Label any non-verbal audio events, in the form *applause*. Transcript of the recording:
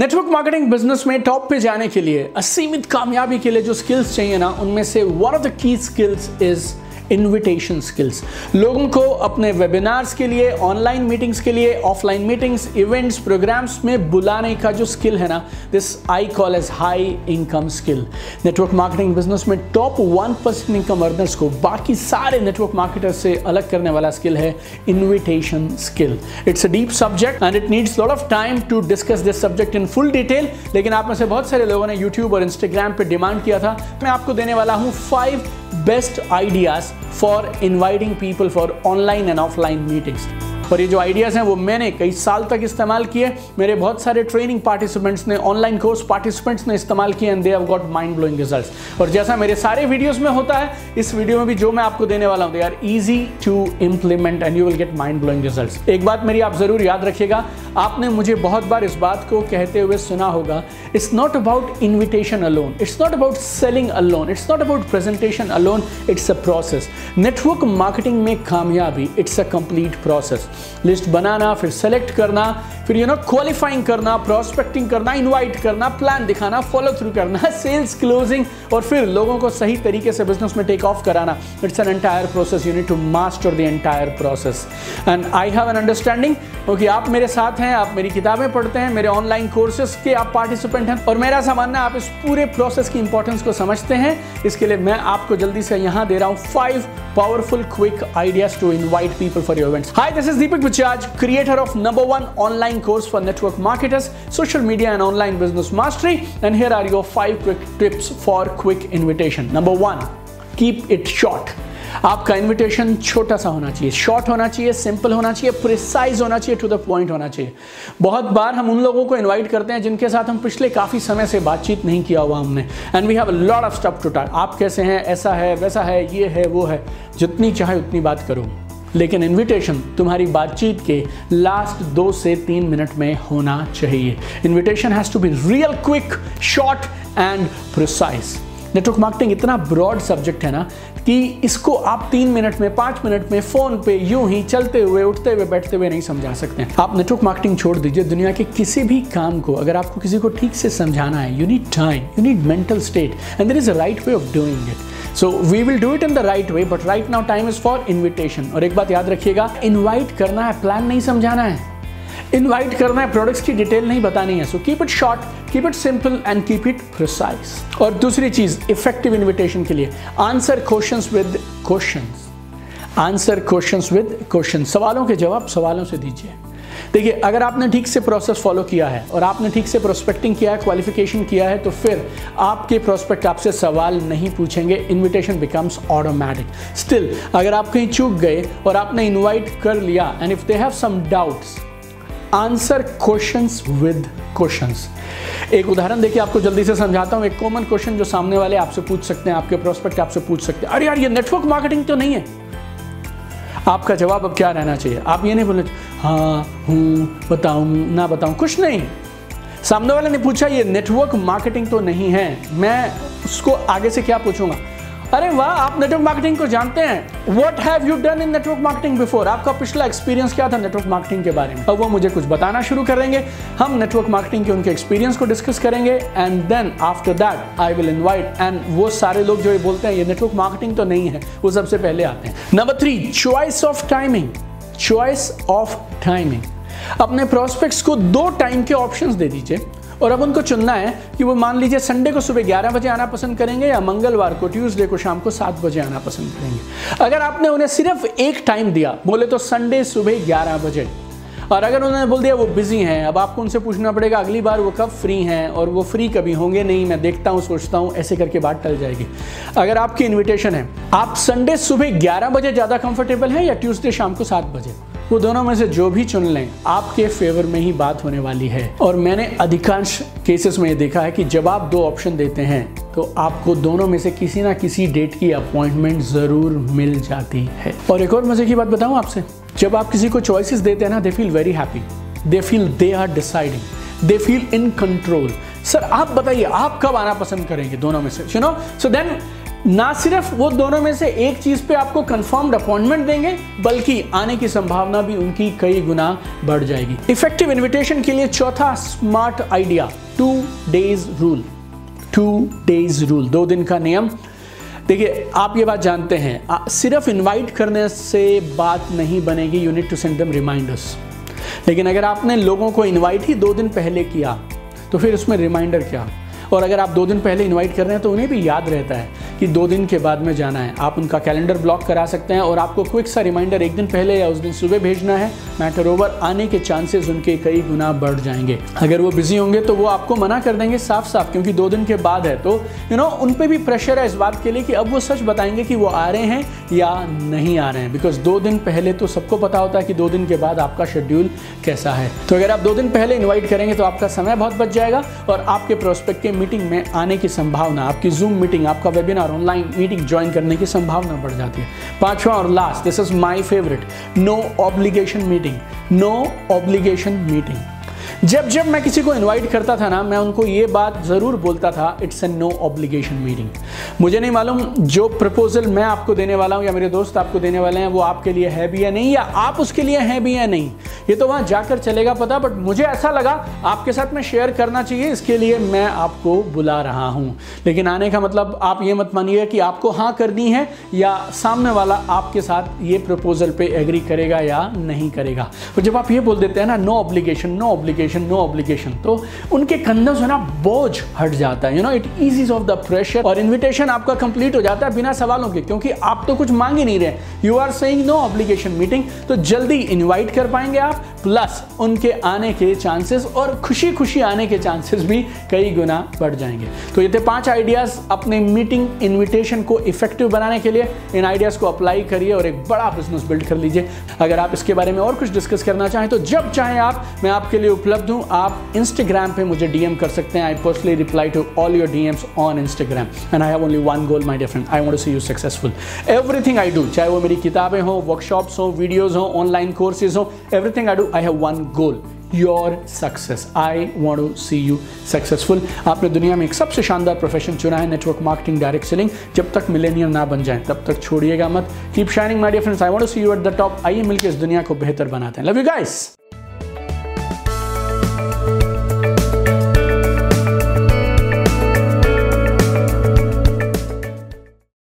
Network marketing business में top पे जाने के लिए, असीमित कामयाबी के लिए जो स्किल्स चाहिए ना, उनमें से one of the key skills is invitation skills लोगों को अपने वेबिनार्स के लिए ऑनलाइन मीटिंग्स के लिए ऑफलाइन मीटिंग्स इवेंट्स प्रोग्राम्स में बुलाने का जो स्किल है ना this I call as high income skill network marketing business में top one percent income earners को बाकी सारे नेटवर्क मार्केटर्स से अलग करने वाला स्किल है invitation skill it's a deep subject and it needs lot of time to discuss this subject in full detail लेकिन आप में से बहुत सारे लोगों ने यूट्यूब और इंस्टाग्राम पर डिमांड किया था। मैं आपको देने वाला हूँ five best ideas for inviting people for online and offline meetings. और ये जो आइडियाज़ हैं, वो मैंने कई साल तक इस्तेमाल किए। मेरे बहुत सारे ट्रेनिंग पार्टिसिपेंट्स ने ऑनलाइन कोर्स पार्टिसिपेंट्स ने इस्तेमाल किए and they have got mind blowing results और जैसा मेरे सारे वीडियोस में होता है, इस वीडियो में भी जो मैं आपको देने वाला हूँ they are easy to implement and you will get mind blowing result एक बात मेरी आप ज़रूर याद रखिएगा, आपने मुझे बहुत बार इस बात को कहते हुए सुना होगा it's not about invitation alone it's not about selling alone it's not about presentation alone it's a process network marketing में कामयाबी it's a complete process list बनाना फिर सेलेक्ट करना फिर यू नो क्वालिफाइंग करना प्रोस्पेक्टिंग करना इनवाइट करना plan दिखाना follow through करना *laughs* सेल्स क्लोजिंग और फिर लोगों को सही तरीके से बिज़नेस में टेक ऑफ़ कराना। It's an entire process you need to master the entire process and I have an understanding क्योंकि आप मेरे साथ हैं आप मेरी किताबें पढ़ते हैं मेरे ऑनलाइन कोर्सेज के आप पार्टिसिपेंट हैं और मेरा ऐसा मानना आप इस पूरे प्रोसेस की इंपॉर्टेंस को समझते हैं। इसके लिए मैं आपको जल्दी से यहाँ दे रहा हूँ five powerful quick ideas to invite people for your events. Hi, this is Deepak Vichaj, creator of number one online course for network marketers, social media and online business mastery. And here are your five quick tips for quick invitation. Number one, keep it short. आपका invitation छोटा सा होना चाहिए short होना चाहिए simple होना चाहिए precise होना चाहिए टू द पॉइंट होना चाहिए बहुत बार हम उन लोगों को इनवाइट करते हैं जिनके साथ हम पिछले काफ़ी समय से बातचीत नहीं किया हुआ हमने and we have lot of stuff to talk आप कैसे हैं ऐसा है वैसा है ये है वो है जितनी चाहे उतनी बात करो लेकिन इनविटेशन तुम्हारी बातचीत के लास्ट दो से तीन मिनट में होना चाहिए। Invitation has to be real quick short and precise network marketing इतना ब्रॉड सब्जेक्ट है ना कि इसको आप तीन मिनट में, पाँच मिनट में फ़ोन पे यूँ ही चलते हुए, उठते हुए, बैठते हुए नहीं समझा सकते। आप नेटवर्क मार्केटिंग छोड़ दीजिए। दुनिया के किसी भी काम को अगर आपको किसी को ठीक से समझाना है you need time you need mental state and there is a right way of doing it so we will do it in the right way but right now time is for invitation और एक बात याद रखिएगा invite करना है plan नहीं समझाना है। इनवाइट करना है प्रोडक्ट्स की डिटेल नहीं बतानी है so keep it short keep it simple and keep it precise और दूसरी चीज़ इफ़ेक्टिव इन्विटेशन के लिए answer questions with questions answer questions with question सवालों के जवाब सवालों से दीजिए। देखिए, अगर आपने ठीक से प्रोसेस फॉलो किया है और आपने ठीक से प्रोस्पेक्टिंग किया है क्वालिफिकेशन किया है तो फिर आपके प्रोस्पेक्ट आपसे सवाल नहीं पूछेंगे। इनविटेशन बिकम्स ऑटोमेटिक स्टिल अगर आप कहीं चूक गए और आपने इनवाइट कर लिया and if they have some doubts answer questions with questions. एक उदाहरण देखिए, आपको जल्दी से समझाता हूँ। एक कॉमन क्वेश्चन जो सामने वाले आपसे पूछ सकते हैं, आपके प्रोस्पेक्ट आपसे पूछ सकते हैं। अरे यार, ये नेटवर्क मार्केटिंग तो नहीं है। आपका जवाब अब क्या रहना चाहिए? आप ये नहीं बोले हाँ हूँ, बताऊँ, ना बताऊँ। कुछ नहीं। सामने वाले ने पूछा, ये नेटवर्क मार्केटिंग तो नहीं है। मैं उसको आगे से क्या पूछूँगा? अरे वाह, आप नेटवर्क मार्केटिंग को जानते हैं। What have you done in network marketing before आपका पिछला एक्सपीरियंस क्या था नेटवर्क मार्केटिंग के बारे में? अब वो मुझे कुछ बताना शुरू करेंगे हम नेटवर्क मार्केटिंग के उनके एक्सपीरियंस को डिस्कस करेंगे and then after that I will invite and वो सारे लोग जो ये बोलते हैं, ये नेटवर्क मार्केटिंग तो नहीं है, वो सबसे पहले आते हैं। Number three choice of timing choice of timing अपने प्रोस्पेक्ट्स को दो टाइम के ऑप्शंस दे दीजिए। और अब उनको चुनना है कि वो मान लीजिए संडे को सुबह 11 बजे आना पसंद करेंगे या मंगलवार को, ट्यूसडे को शाम को सात बजे आना पसंद करेंगे। अगर आपने उन्हें सिर्फ़ एक टाइम दिया, बोले तो संडे सुबह 11 बजे। और अगर उन्होंने बोल दिया, वो बिज़ी हैं, अब आपको उनसे पूछना पड़ेगा, अगली बार वो कब फ्री हैं और वो फ्री कभी होंगे नहीं, मैं देखता हूँ, सोचता हूँ, ऐसे करके बात टल जाएगी। अगर आपकी इनविटेशन है, आप संडे सुबह 11 बजे ज़्यादा कंफर्टेबल हैं या ट्यूसडे शाम को 7 बजे? वो दोनों में से जो भी चुन लें, आपके फेवर में ही बात होने वाली है। और मैंने अधिकांश केसेस में ये देखा है कि जब आप दो ऑप्शन देते हैं तो आपको दोनों में से किसी ना किसी डेट की अपॉइंटमेंट ज़रूर मिल जाती है। और एक और मज़े की बात बताऊँ आपसे, जब आप किसी को चॉइसेस देते हैं ना they feel very happy they feel they are deciding they feel in control sir आप बताइए, आप कब आना पसंद करेंगे दोनों में से? यू नो सो देन ना सिर्फ़ वो दोनों में से एक चीज़ पे आपको कंफर्म्ड अपॉइंटमेंट देंगे, बल्कि आने की संभावना भी उनकी कई गुना बढ़ जाएगी। इफ़ेक्टिव इनविटेशन के लिए चौथा smart idea two days rule two days rule दो दिन का नियम। देखिए, आप ये बात जानते हैं सिर्फ़ इनवाइट करने से बात नहीं बनेगी you need to send them reminders लेकिन अगर आपने लोगों को इनवाइट ही दो दिन पहले किया तो फिर उसमें रिमाइंडर क्या? और अगर आप दो दिन पहले इनवाइट कर रहे हैं तो उन्हें भी याद रहता है। कि दो दिन के बाद में जाना है। आप उनका कैलेंडर ब्लॉक करा सकते हैं और आपको क्विक सा रिमाइंडर एक दिन पहले या उस दिन सुबह भेजना है। मैटर ओवर, आने के चांसेस उनके कई गुना बढ़ जाएँगे। अगर वो बिज़ी होंगे तो वो आपको मना कर देंगे साफ़ साफ़ क्योंकि दो दिन के बाद है। तो यू नो उन पर भी प्रेशर है इस बात के लिए कि अब वो सच बताएँगे कि वो आ रहे हैं या नहीं आ रहे हैं। बिकॉज़ दो दिन पहले तो सबको पता होता है कि दो दिन के बाद आपका शेड्यूल कैसा है। तो अगर आप दो दिन पहले इन्वाइट करेंगे तो आपका समय बहुत बच जाएगा और आपके प्रोस्पेक्ट के मीटिंग में आने की संभावना, आपकी जूम मीटिंग आपका वेबिनार ऑनलाइन मीटिंग ज्वाइन करने की संभावना बढ़ जाती है। पांचवा और last this is my favourite no obligation meeting no obligation meeting जब जब मैं किसी को इनवाइट करता था ना, मैं उनको ये बात ज़रूर बोलता था it's a no obligation meeting मुझे नहीं मालूम जो प्रपोजल मैं आपको देने वाला हूँ या मेरे दोस्त आपको देने वाले हैं, वो आपके लिए है भी या नहीं, या आप उसके लिए हैं भी या नहीं। ये तो वहाँ जाकर चलेगा पता बट मुझे ऐसा लगा, आपके साथ में शेयर करना चाहिए, इसके लिए मैं आपको बुला रहा हूँ। लेकिन आने का मतलब आप ये मत मानिए कि आपको हाँ करनी है, या सामने वाला आपके साथ ये प्रपोजल पे एग्री करेगा या नहीं करेगा। और जब आप ये बोल देते हैं ना no obligation no obligation obligation no obligation तो उनके कंधों से ना बोझ हट जाता है। You know it eases off the pressure और इन्विटेशन आपका कंप्लीट हो जाता है बिना सवालों के, क्योंकि आप तो कुछ मांग ही नहीं रहे। You are saying no obligation meeting तो जल्दी इन्वाइट कर पाएँगे आप प्लस उनके आने के चांसेस और खुशी खुशी आने के चांसेस भी कई गुना बढ़ जाएँगे। तो ये थे पाँच आइडियाज़ अपने मीटिंग इन्विटेशन को इफ़ेक्टिव बनाने के लिए। इन आइडियाज़ को अप्लाई करिए और एक बड़ा बिज़नेस बिल्ड कर लीजिए। अगर आप इसके बारे में और कुछ डिस्कस करना चाहें तो जब चाहें आप, मैं आपके लिए उपलब्ध उपलब्ध हूँ आप इंस्टाग्राम पे मुझे डीएम कर सकते हैं। I personally reply to all your DMs on Instagram and I have only one goal my dear friend I want to see you successful everything I do चाहे वो मेरी किताबें हो वर्कशॉप्स हो वीडियोस हो ऑनलाइन कोर्सेज हो everything I do I have one goal your success I want to see you successful आपने दुनिया में एक सबसे शानदार प्रोफेशन चुना है नेटवर्क मार्केटिंग डायरेक्ट सेलिंग जब तक मिलेनियर ना बन जाए, तब तक छोड़िएगा मत. Keep shining my dear friends I want see you at the top आइए मिलकर इस दुनिया को बेहतर बनाते हैं. Love you guys